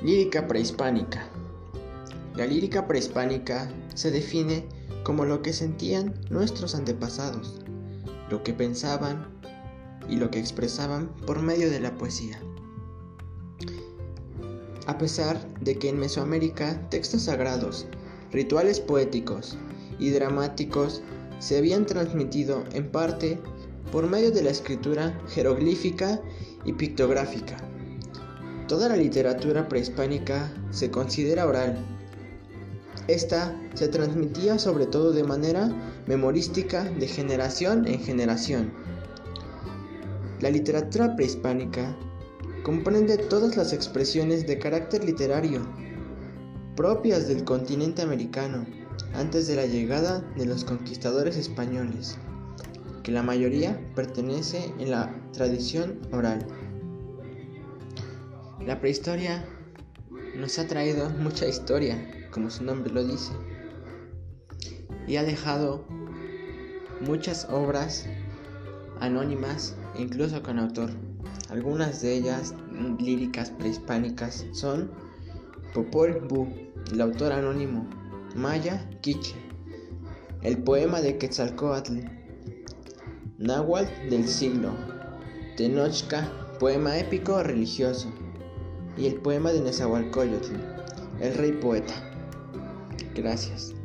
Lírica prehispánica. La lírica prehispánica se define como lo que sentían nuestros antepasados, lo que pensaban y lo que expresaban por medio de la poesía. A pesar de que en Mesoamérica textos sagrados, rituales poéticos y dramáticos se habían transmitido en parte por medio de la escritura jeroglífica y pictográfica. Toda la literatura prehispánica se considera oral. Esta se transmitía sobre todo de manera memorística de generación en generación. La literatura prehispánica comprende todas las expresiones de carácter literario propias del continente americano antes de la llegada de los conquistadores españoles, que la mayoría pertenece en la tradición oral. La prehistoria nos ha traído mucha historia, como su nombre lo dice, y ha dejado muchas obras anónimas, incluso con autor. Algunas de ellas líricas prehispánicas son Popol Vuh, el autor anónimo, Maya Quiche, el poema de Quetzalcoatl, Náhuatl del siglo, Tenochca, poema épico religioso y el poema de Nezahualcóyotl, el rey poeta. Gracias.